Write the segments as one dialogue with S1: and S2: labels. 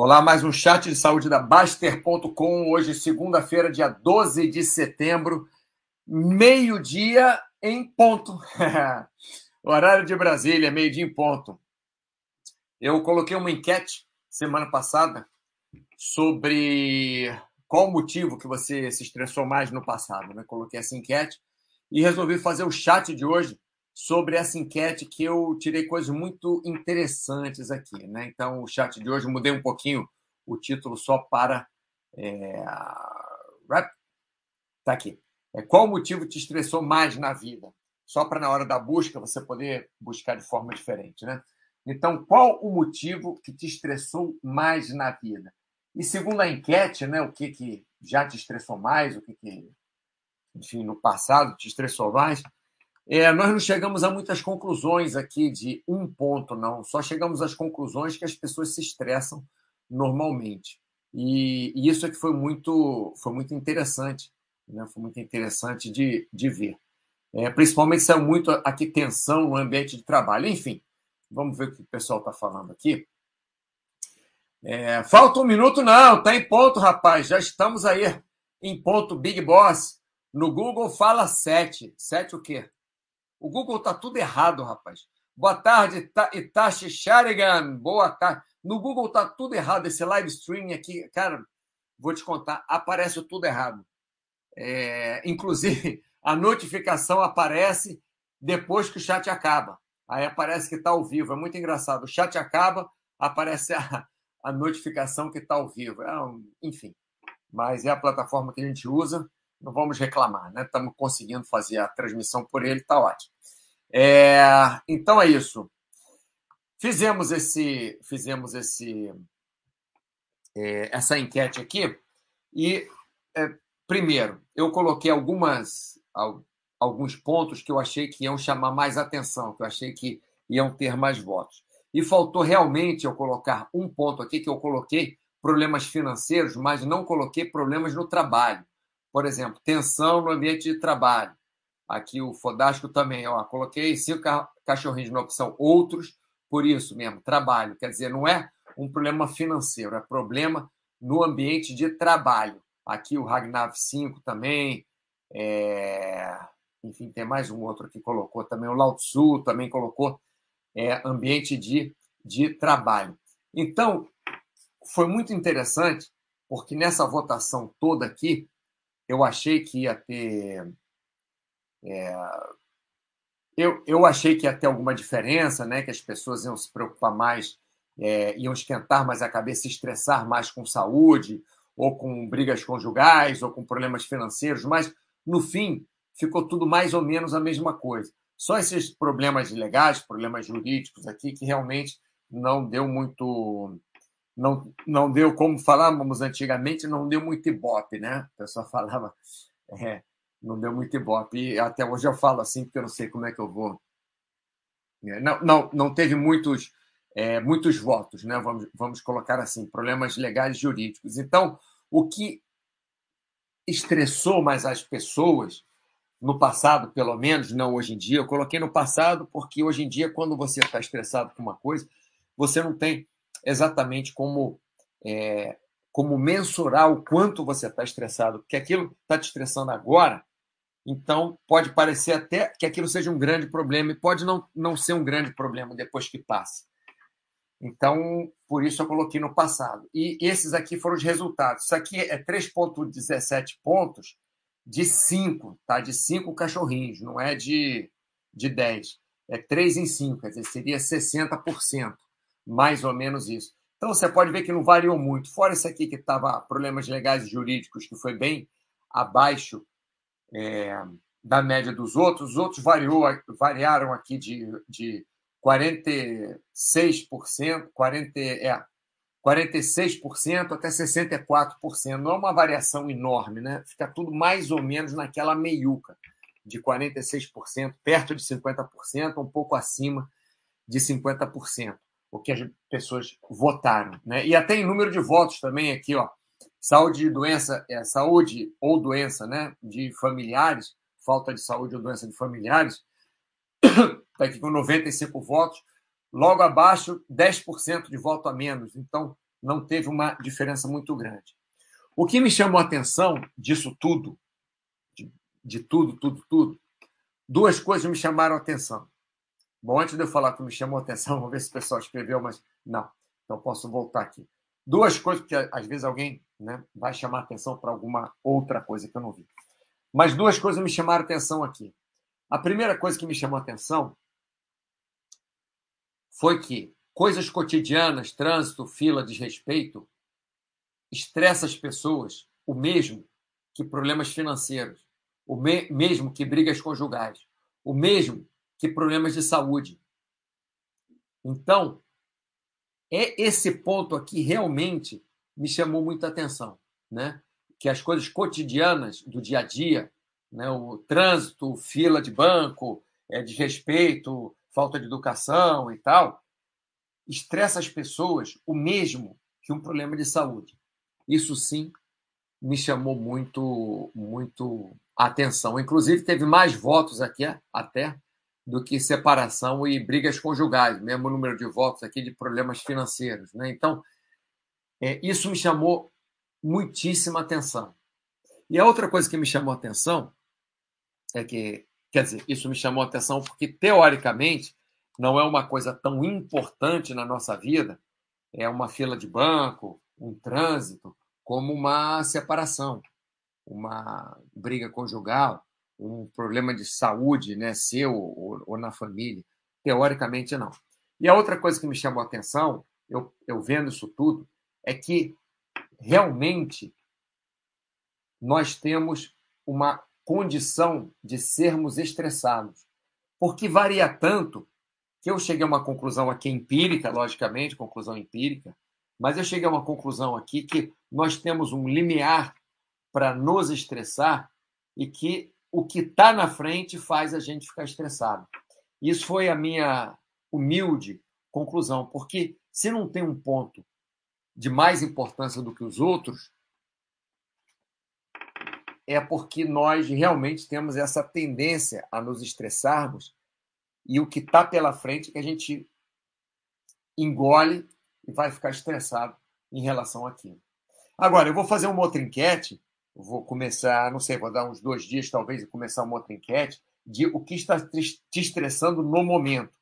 S1: Olá, mais um chat de saúde da Baster.com. Hoje, segunda-feira, dia 12 de setembro, meio-dia em ponto. Horário de Brasília, meio-dia em ponto. Eu coloquei uma enquete semana passada sobre qual o motivo que você se estressou mais no passado. Né? Coloquei essa enquete e resolvi fazer o chat de hoje sobre essa enquete que eu tirei coisas muito interessantes aqui. Né? Então, o chat de hoje mudei um pouquinho o título só para. É, tá aqui. É, qual motivo te estressou mais na vida? Só para na hora da busca você poder buscar de forma diferente, né? Então, qual o motivo que te estressou mais na vida? E segundo a enquete, né, o que, que já te estressou mais, o que, que enfim, no passado te estressou mais, é, nós não chegamos a muitas conclusões aqui de um ponto, não. Só chegamos às conclusões que as pessoas se estressam normalmente. E, e isso é que foi muito, foi muito interessante, né? foi muito interessante de, de ver. É, principalmente saiu muito aqui tensão no ambiente de trabalho. Enfim, vamos ver o que o pessoal está falando aqui. É, falta um minuto, não, está em ponto, rapaz. Já estamos aí em ponto Big Boss. No Google fala sete. Sete o quê? O Google tá tudo errado, rapaz. Boa tarde, Itachi Sharigan. Boa tarde. No Google tá tudo errado. Esse live streaming aqui, cara, vou te contar, aparece tudo errado. É, inclusive, a notificação aparece depois que o chat acaba. Aí aparece que está ao vivo. É muito engraçado. O chat acaba, aparece a, a notificação que está ao vivo. É enfim, mas é a plataforma que a gente usa não vamos reclamar, né? Estamos conseguindo fazer a transmissão por ele, está ótimo. É, então é isso. Fizemos esse, fizemos esse, é, essa enquete aqui e é, primeiro eu coloquei algumas alguns pontos que eu achei que iam chamar mais atenção, que eu achei que iam ter mais votos. E faltou realmente eu colocar um ponto aqui que eu coloquei problemas financeiros, mas não coloquei problemas no trabalho. Por exemplo, tensão no ambiente de trabalho. Aqui o Fodástico também, ó, coloquei cinco cachorrinhos na opção outros, por isso mesmo, trabalho. Quer dizer, não é um problema financeiro, é problema no ambiente de trabalho. Aqui o Ragnav 5 também, é... enfim, tem mais um outro que colocou também, o Lao Tzu também colocou é, ambiente de, de trabalho. Então, foi muito interessante, porque nessa votação toda aqui, eu achei que ia ter. É, eu, eu achei que ia ter alguma diferença, né? que as pessoas iam se preocupar mais, é, iam esquentar mais a cabeça, se estressar mais com saúde, ou com brigas conjugais, ou com problemas financeiros, mas no fim ficou tudo mais ou menos a mesma coisa. Só esses problemas legais, problemas jurídicos aqui, que realmente não deu muito não, não deu, como falávamos antigamente, não deu muito ibope, né? A pessoa falava, é, não deu muito ibope. E até hoje eu falo assim, porque eu não sei como é que eu vou. É, não, não, não teve muitos, é, muitos votos, né? Vamos, vamos colocar assim, problemas legais jurídicos. Então, o que estressou mais as pessoas, no passado, pelo menos, não hoje em dia, eu coloquei no passado porque hoje em dia, quando você está estressado com uma coisa, você não tem exatamente como, é, como mensurar o quanto você está estressado, porque aquilo está te estressando agora, então pode parecer até que aquilo seja um grande problema e pode não, não ser um grande problema depois que passa. Então, por isso eu coloquei no passado. E esses aqui foram os resultados. Isso aqui é 3,17 pontos de 5, tá? De 5 cachorrinhos, não é de, de 10. É 3 em 5, quer dizer, seria 60% mais ou menos isso. Então você pode ver que não variou muito. Fora esse aqui que estava problemas legais e jurídicos, que foi bem abaixo é, da média dos outros, os outros variou, variaram aqui de, de 46%, 40, é, 46% até 64%. Não é uma variação enorme, né? Fica tudo mais ou menos naquela meiuca de 46%, perto de 50%, um pouco acima de 50% o que as pessoas votaram. Né? E até em número de votos também aqui, ó. Saúde e doença, é, saúde ou doença né, de familiares, falta de saúde ou doença de familiares, está aqui com 95 votos. Logo abaixo, 10% de voto a menos. Então, não teve uma diferença muito grande. O que me chamou a atenção disso tudo, de, de tudo, tudo, tudo, duas coisas me chamaram a atenção. Bom, antes de eu falar que me chamou a atenção, vamos ver se o pessoal escreveu, mas não. Então posso voltar aqui. Duas coisas, porque às vezes alguém né, vai chamar atenção para alguma outra coisa que eu não vi. Mas duas coisas me chamaram atenção aqui. A primeira coisa que me chamou atenção foi que coisas cotidianas, trânsito, fila, desrespeito, estressa as pessoas o mesmo que problemas financeiros, o me mesmo que brigas conjugais, o mesmo que problemas de saúde. Então, é esse ponto aqui realmente me chamou muita atenção, né? Que as coisas cotidianas do dia a dia, né? O trânsito, fila de banco, é, desrespeito, falta de educação e tal, estressa as pessoas o mesmo que um problema de saúde. Isso sim me chamou muito, muito atenção. Inclusive teve mais votos aqui até do que separação e brigas conjugais, mesmo número de votos aqui de problemas financeiros. Né? Então, é, isso me chamou muitíssima atenção. E a outra coisa que me chamou atenção é que, quer dizer, isso me chamou atenção porque, teoricamente, não é uma coisa tão importante na nossa vida, é uma fila de banco, um trânsito, como uma separação, uma briga conjugal, um problema de saúde, né, seu ou, ou, na família. Teoricamente, não. E a outra coisa que me chamou a atenção, eu, eu vendo isso tudo, é que realmente nós temos uma condição de sermos estressados. Porque varia tanto que eu cheguei a uma conclusão aqui empírica, logicamente, conclusão empírica, mas eu cheguei a uma conclusão aqui que nós temos um limiar para nos estressar e que o que está na frente faz a gente ficar estressado. Isso foi a minha humilde conclusão, porque se não tem um ponto de mais importância do que os outros, é porque nós realmente temos essa tendência a nos estressarmos e o que está pela frente é que a gente engole e vai ficar estressado em relação àquilo. Agora, eu vou fazer uma outra enquete vou começar, não sei, vou dar uns dois dias talvez e começar uma outra enquete de o que está te estressando no momento.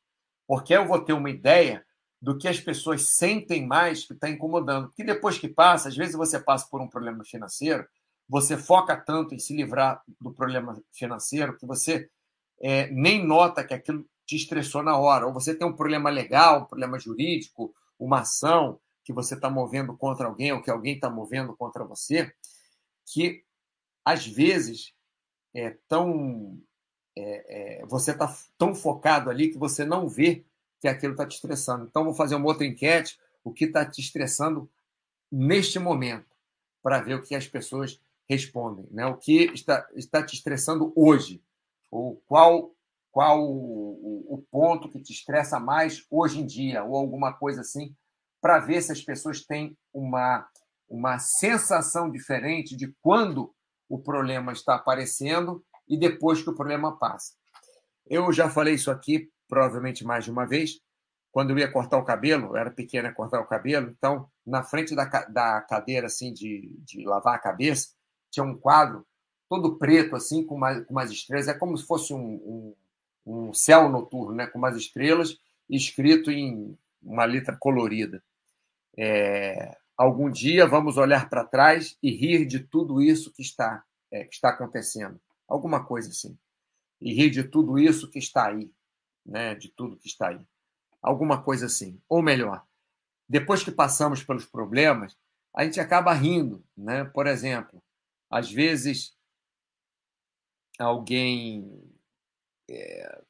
S1: Porque eu vou ter uma ideia do que as pessoas sentem mais que está incomodando. Porque depois que passa, às vezes você passa por um problema financeiro, você foca tanto em se livrar do problema financeiro que você é, nem nota que aquilo te estressou na hora. Ou você tem um problema legal, um problema jurídico, uma ação que você está movendo contra alguém ou que alguém está movendo contra você que às vezes é tão é, é, você está tão focado ali que você não vê que aquilo está te estressando. Então, vou fazer uma outra enquete: o que está te estressando neste momento, para ver o que as pessoas respondem. Né? O que está, está te estressando hoje? Ou qual, qual o, o ponto que te estressa mais hoje em dia? Ou alguma coisa assim, para ver se as pessoas têm uma uma sensação diferente de quando o problema está aparecendo e depois que o problema passa. Eu já falei isso aqui, provavelmente mais de uma vez, quando eu ia cortar o cabelo, eu era pequena cortar o cabelo, então, na frente da, da cadeira, assim, de, de lavar a cabeça, tinha um quadro todo preto, assim, com umas, com umas estrelas, é como se fosse um, um, um céu noturno, né, com umas estrelas, escrito em uma letra colorida. É, algum dia vamos olhar para trás e rir de tudo isso que está, é, que está acontecendo. Alguma coisa assim. E rir de tudo isso que está aí. Né? De tudo que está aí. Alguma coisa assim. Ou melhor, depois que passamos pelos problemas, a gente acaba rindo. Né? Por exemplo, às vezes alguém. É,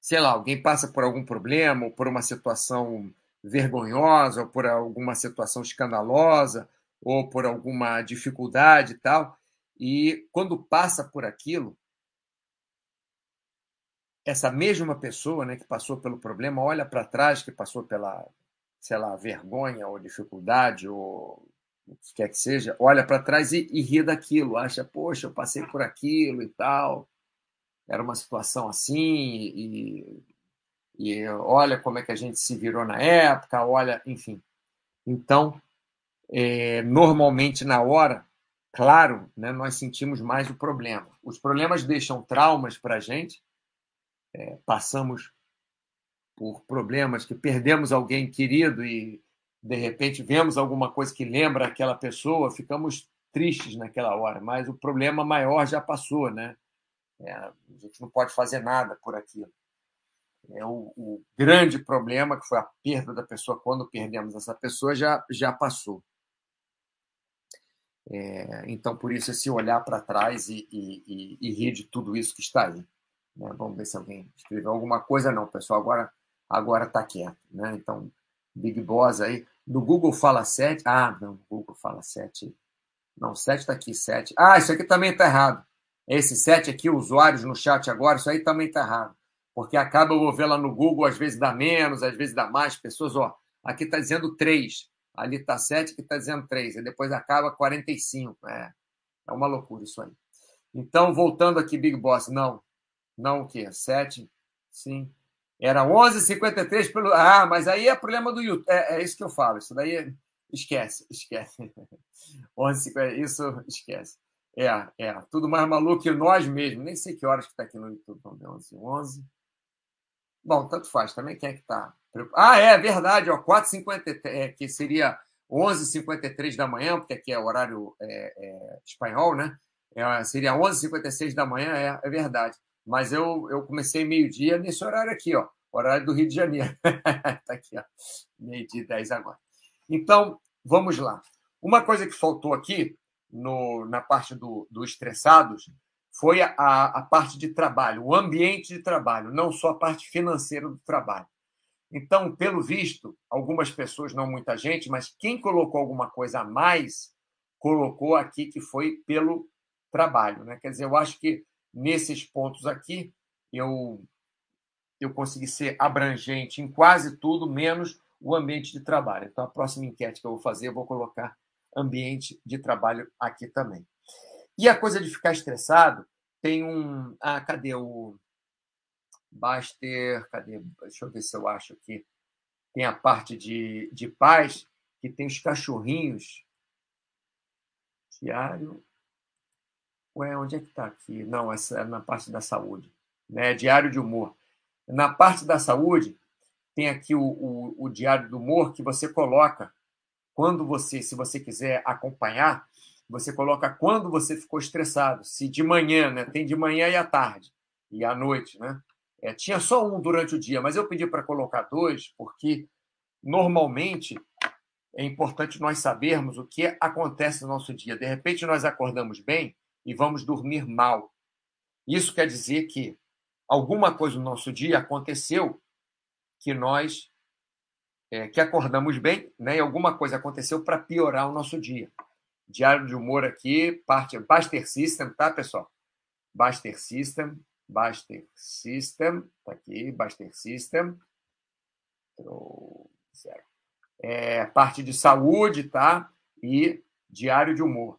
S1: sei lá, alguém passa por algum problema ou por uma situação vergonhosa, ou por alguma situação escandalosa, ou por alguma dificuldade e tal. E quando passa por aquilo, essa mesma pessoa né, que passou pelo problema olha para trás, que passou pela, sei lá, vergonha ou dificuldade, ou o que quer que seja, olha para trás e, e ri daquilo, acha, poxa, eu passei por aquilo e tal, era uma situação assim, e e olha como é que a gente se virou na época, olha, enfim. Então, é, normalmente na hora, claro, né, nós sentimos mais o problema. Os problemas deixam traumas para a gente, é, passamos por problemas que perdemos alguém querido e de repente vemos alguma coisa que lembra aquela pessoa, ficamos tristes naquela hora, mas o problema maior já passou, né? É, a gente não pode fazer nada por aquilo. É o, o, grande problema, que foi a perda da pessoa, quando perdemos essa pessoa, já, já passou. É, então, por isso, esse olhar para trás e, e, e, e, rir de tudo isso que está aí. Né? Vamos ver se alguém escreveu alguma coisa. Não, pessoal, agora agora está quieto. Né? Então, Big Boss aí. No Google fala 7. Ah, não, no Google fala 7. Não, 7 está aqui, 7. Ah, isso aqui também está errado. Esse 7 aqui, usuários no chat agora, isso aí também está errado. Porque acaba, eu vou ver lá no Google, às vezes dá menos, às vezes dá mais. Pessoas, ó, aqui está dizendo 3. Ali está 7, aqui está dizendo 3. E depois acaba 45. É, é uma loucura isso aí. Então, voltando aqui, Big Boss, não. Não o quê? 7? Sim. Era 11h53 pelo. Ah, mas aí é problema do YouTube. É, é isso que eu falo. Isso daí esquece, esquece. 11 isso esquece. É, é. Tudo mais maluco que nós mesmos. Nem sei que horas que está aqui no YouTube. Ver, 11 11 Bom, tanto faz. Também quem é que está? Ah, é verdade. Ó, 4h53, é, que seria 11h53 da manhã, porque aqui é horário é, é, espanhol, né? É, seria 11h56 da manhã, é, é verdade. Mas eu, eu comecei meio-dia nesse horário aqui, ó, horário do Rio de Janeiro. Está aqui, ó, meio-dia 10 agora. Então, vamos lá. Uma coisa que faltou aqui no, na parte do, do estressados foi a, a parte de trabalho, o ambiente de trabalho, não só a parte financeira do trabalho. Então, pelo visto, algumas pessoas, não muita gente, mas quem colocou alguma coisa a mais, colocou aqui que foi pelo trabalho. Né? Quer dizer, eu acho que nesses pontos aqui, eu, eu consegui ser abrangente em quase tudo, menos o ambiente de trabalho. Então, a próxima enquete que eu vou fazer, eu vou colocar ambiente de trabalho aqui também. E a coisa de ficar estressado, tem um. Ah, cadê o. Baster, cadê? Deixa eu ver se eu acho aqui. Tem a parte de, de paz, que tem os cachorrinhos. Diário. Ué, onde é que está aqui? Não, essa é na parte da saúde. Né? Diário de humor. Na parte da saúde, tem aqui o, o, o diário do humor que você coloca quando você, se você quiser acompanhar, você coloca quando você ficou estressado. Se de manhã, né? Tem de manhã e à tarde e à noite, né? É, tinha só um durante o dia, mas eu pedi para colocar dois porque normalmente é importante nós sabermos o que acontece no nosso dia. De repente nós acordamos bem e vamos dormir mal. Isso quer dizer que alguma coisa no nosso dia aconteceu que nós é, que acordamos bem, né? E alguma coisa aconteceu para piorar o nosso dia. Diário de humor aqui, parte Baster System, tá, pessoal? Baster System, Baster System, tá aqui, Baster System. Zero. É, parte de saúde, tá? E diário de humor.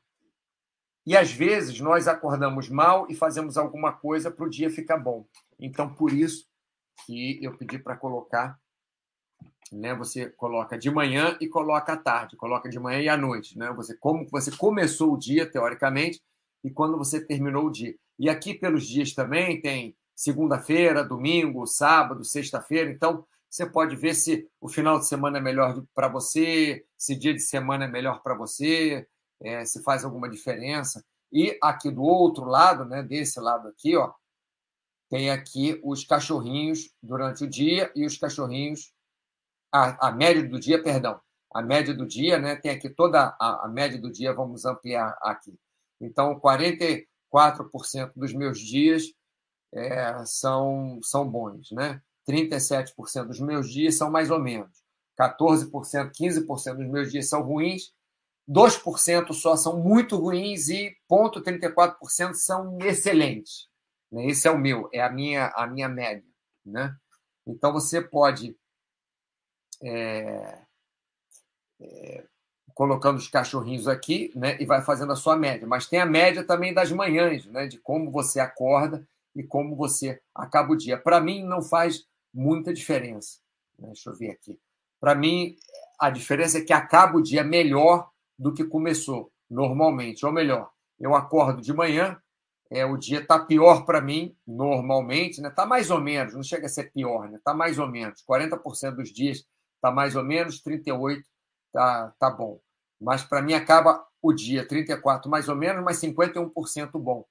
S1: E às vezes nós acordamos mal e fazemos alguma coisa para o dia ficar bom. Então, por isso que eu pedi para colocar, né? Você coloca de manhã e coloca à tarde, coloca de manhã e à noite, né? Você como você começou o dia teoricamente e quando você terminou o dia. E aqui pelos dias também tem segunda-feira, domingo, sábado, sexta-feira. Então, você pode ver se o final de semana é melhor para você, se dia de semana é melhor para você, é, se faz alguma diferença. E aqui do outro lado, né, desse lado aqui, ó, tem aqui os cachorrinhos durante o dia e os cachorrinhos. A, a média do dia, perdão. A média do dia, né? Tem aqui toda a, a média do dia, vamos ampliar aqui. Então, 44% dos meus dias é, são, são bons, né? 37% dos meus dias são mais ou menos. 14%, 15% dos meus dias são ruins 2% só são muito ruins e 0,34% são excelentes. Né? Esse é o meu, é a minha, a minha média. Né? Então você pode, é, é, colocando os cachorrinhos aqui, né, e vai fazendo a sua média. Mas tem a média também das manhãs, né, de como você acorda e como você acaba o dia. Para mim, não faz muita diferença. Né? Deixa eu ver aqui. Para mim, a diferença é que acaba o dia melhor do que começou normalmente. Ou melhor, eu acordo de manhã, é, o dia está pior para mim, normalmente, né? Está mais ou menos, não chega a ser pior, né? Está mais ou menos. 40% dos dias está mais ou menos, 38% tá, tá bom. Mas para mim acaba o dia 34% mais ou menos, mas 51% bom.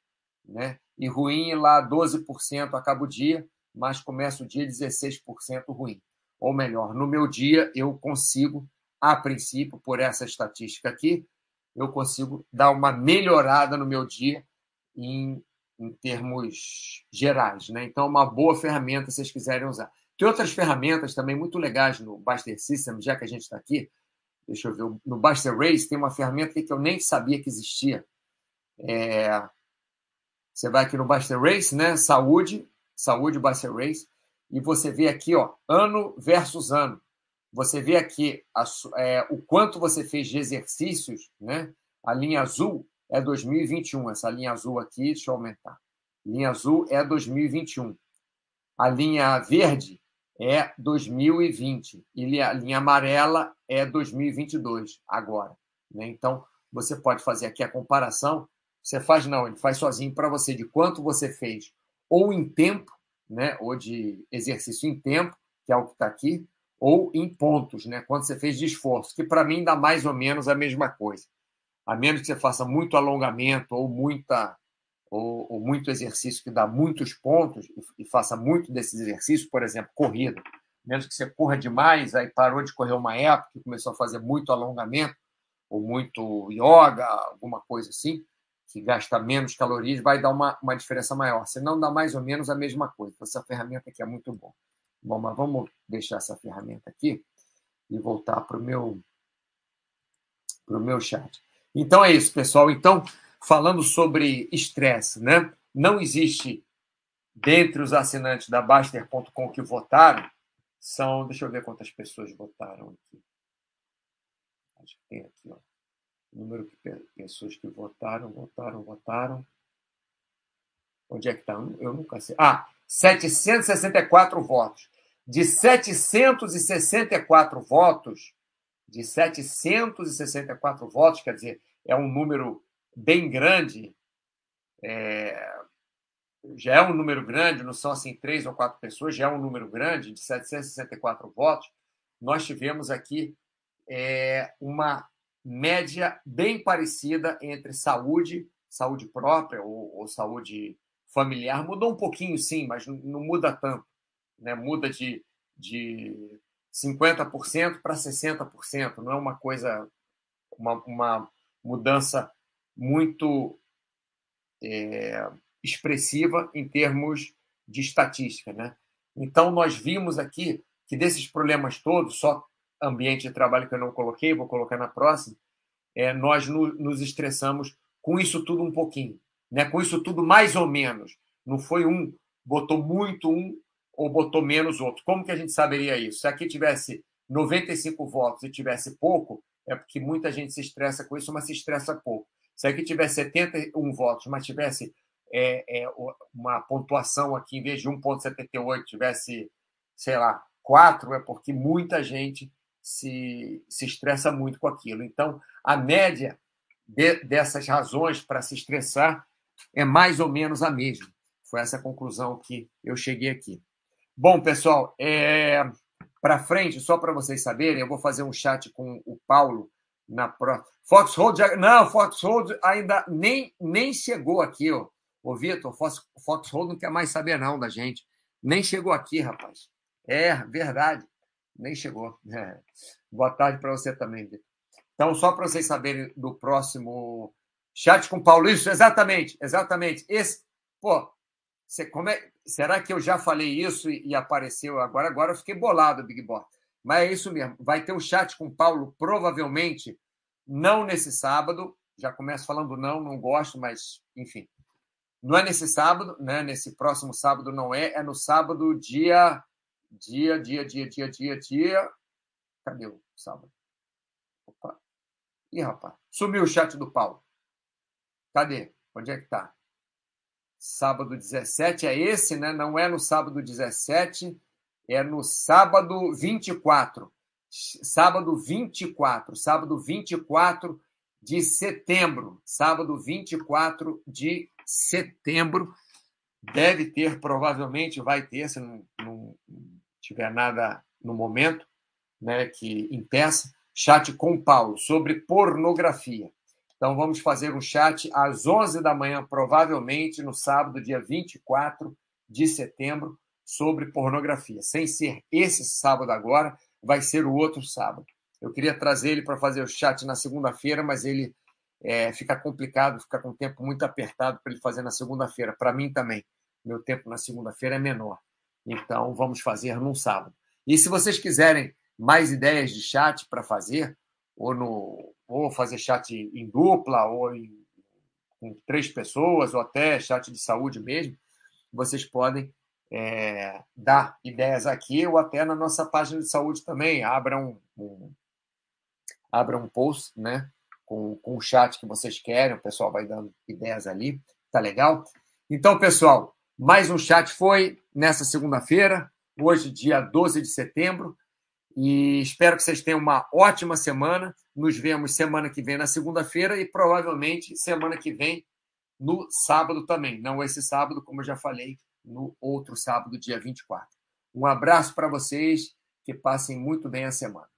S1: Né? E ruim lá 12% acaba o dia, mas começa o dia 16% ruim. Ou melhor, no meu dia eu consigo, a princípio, por essa estatística aqui, eu consigo dar uma melhorada no meu dia em, em termos gerais. Né? Então, é uma boa ferramenta se vocês quiserem usar. Tem outras ferramentas também muito legais no Buster System, já que a gente está aqui. Deixa eu ver, no Buster Race tem uma ferramenta que eu nem sabia que existia. É... Você vai aqui no Buster Race, né? Saúde, saúde Buster Race, e você vê aqui, ó, ano versus ano. Você vê aqui a, é, o quanto você fez de exercícios, né? A linha azul é 2021. Essa linha azul aqui, deixa eu aumentar. Linha azul é 2021. A linha verde é 2020 e a linha amarela é 2022 agora. Né? Então você pode fazer aqui a comparação. Você faz não, ele faz sozinho para você de quanto você fez ou em tempo, né? Ou de exercício em tempo, que é o que está aqui, ou em pontos, né? Quanto você fez de esforço, que para mim dá mais ou menos a mesma coisa a menos que você faça muito alongamento ou muita ou, ou muito exercício que dá muitos pontos e, e, faça muito desses exercícios, por exemplo, corrida, menos que você corra demais, aí parou de correr uma época e começou a fazer muito alongamento ou muito yoga, alguma coisa assim, que gasta menos calorias, vai dar uma, uma diferença maior. Se não dá mais ou menos a mesma coisa. Então, essa ferramenta aqui é muito bom. Bom, mas vamos deixar essa ferramenta aqui e voltar para o meu, pro meu chat. Então é isso, pessoal. Então, falando sobre estresse, né? Não existe, dentre os assinantes da Baster.com que votaram, são. Deixa eu ver quantas pessoas votaram aqui. Acho que tem aqui, ó. O número de pessoas que votaram, votaram, votaram. Onde é que está? Eu nunca sei. Ah, 764 votos. De 764 votos, de 764 votos, quer dizer, é um número bem grande, é, já é um número grande, não são assim três ou quatro pessoas, já é um número grande, de 764 votos. Nós tivemos aqui é, uma média bem parecida entre saúde, saúde própria ou, ou saúde familiar. Mudou um pouquinho, sim, mas não, não muda tanto. Né? Muda de, de 50% para 60%. Não é uma coisa, uma, uma mudança muito é, expressiva em termos de estatística. Né? Então, nós vimos aqui que desses problemas todos, só ambiente de trabalho que eu não coloquei, vou colocar na próxima, é, nós no, nos estressamos com isso tudo um pouquinho, né? com isso tudo mais ou menos. Não foi um, botou muito um, ou botou menos outro. Como que a gente saberia isso? Se aqui tivesse 95 votos e tivesse pouco, é porque muita gente se estressa com isso, mas se estressa pouco. Se aqui tivesse 71 votos, mas tivesse é, é, uma pontuação aqui, em vez de 1,78, tivesse, sei lá, 4, é porque muita gente se, se estressa muito com aquilo. Então, a média de, dessas razões para se estressar é mais ou menos a mesma. Foi essa conclusão que eu cheguei aqui. Bom, pessoal, é... para frente, só para vocês saberem, eu vou fazer um chat com o Paulo na próxima. Foxhold. Não, Foxhold ainda nem, nem chegou aqui, ó. Ô, Vitor, Foxhold não quer mais saber não da gente. Nem chegou aqui, rapaz. É, verdade. Nem chegou. É. Boa tarde para você também, Vitor. Então, só para vocês saberem do próximo chat com o Paulo. Isso, exatamente, exatamente. Esse, pô, você, como é, será que eu já falei isso e, e apareceu agora? Agora eu fiquei bolado, Big Boss. Mas é isso mesmo. Vai ter um chat com o Paulo, provavelmente, não nesse sábado. Já começo falando não, não gosto, mas enfim. Não é nesse sábado, né? Nesse próximo sábado não é. É no sábado, dia. Dia, dia, dia, dia, dia, dia. Cadê o sábado? Opa. Ih, rapaz. Sumiu o chat do Paulo. Cadê? Onde é que tá? sábado 17 é esse, né? Não é no sábado 17, é no sábado 24. Sábado 24. Sábado 24 de setembro, sábado 24 de setembro. Deve ter, provavelmente vai ter, se não, não tiver nada no momento né, que impeça, chat com Paulo sobre pornografia. Então vamos fazer um chat às 11 da manhã, provavelmente no sábado, dia 24 de setembro, sobre pornografia. Sem ser esse sábado agora, vai ser o outro sábado. Eu queria trazer ele para fazer o chat na segunda-feira, mas ele é, fica complicado, fica com o tempo muito apertado para ele fazer na segunda-feira. Para mim também. Meu tempo na segunda-feira é menor. Então, vamos fazer num sábado. E se vocês quiserem mais ideias de chat para fazer, ou, no, ou fazer chat em dupla, ou em, com três pessoas, ou até chat de saúde mesmo, vocês podem é, dar ideias aqui ou até na nossa página de saúde também. Abra um, um, abra um post né, com, com o chat que vocês querem, o pessoal vai dando ideias ali, tá legal? Então, pessoal, mais um chat foi nessa segunda-feira, hoje, dia 12 de setembro, e espero que vocês tenham uma ótima semana. Nos vemos semana que vem na segunda-feira e provavelmente semana que vem no sábado também. Não esse sábado, como eu já falei, no outro sábado, dia 24. Um abraço para vocês, que passem muito bem a semana.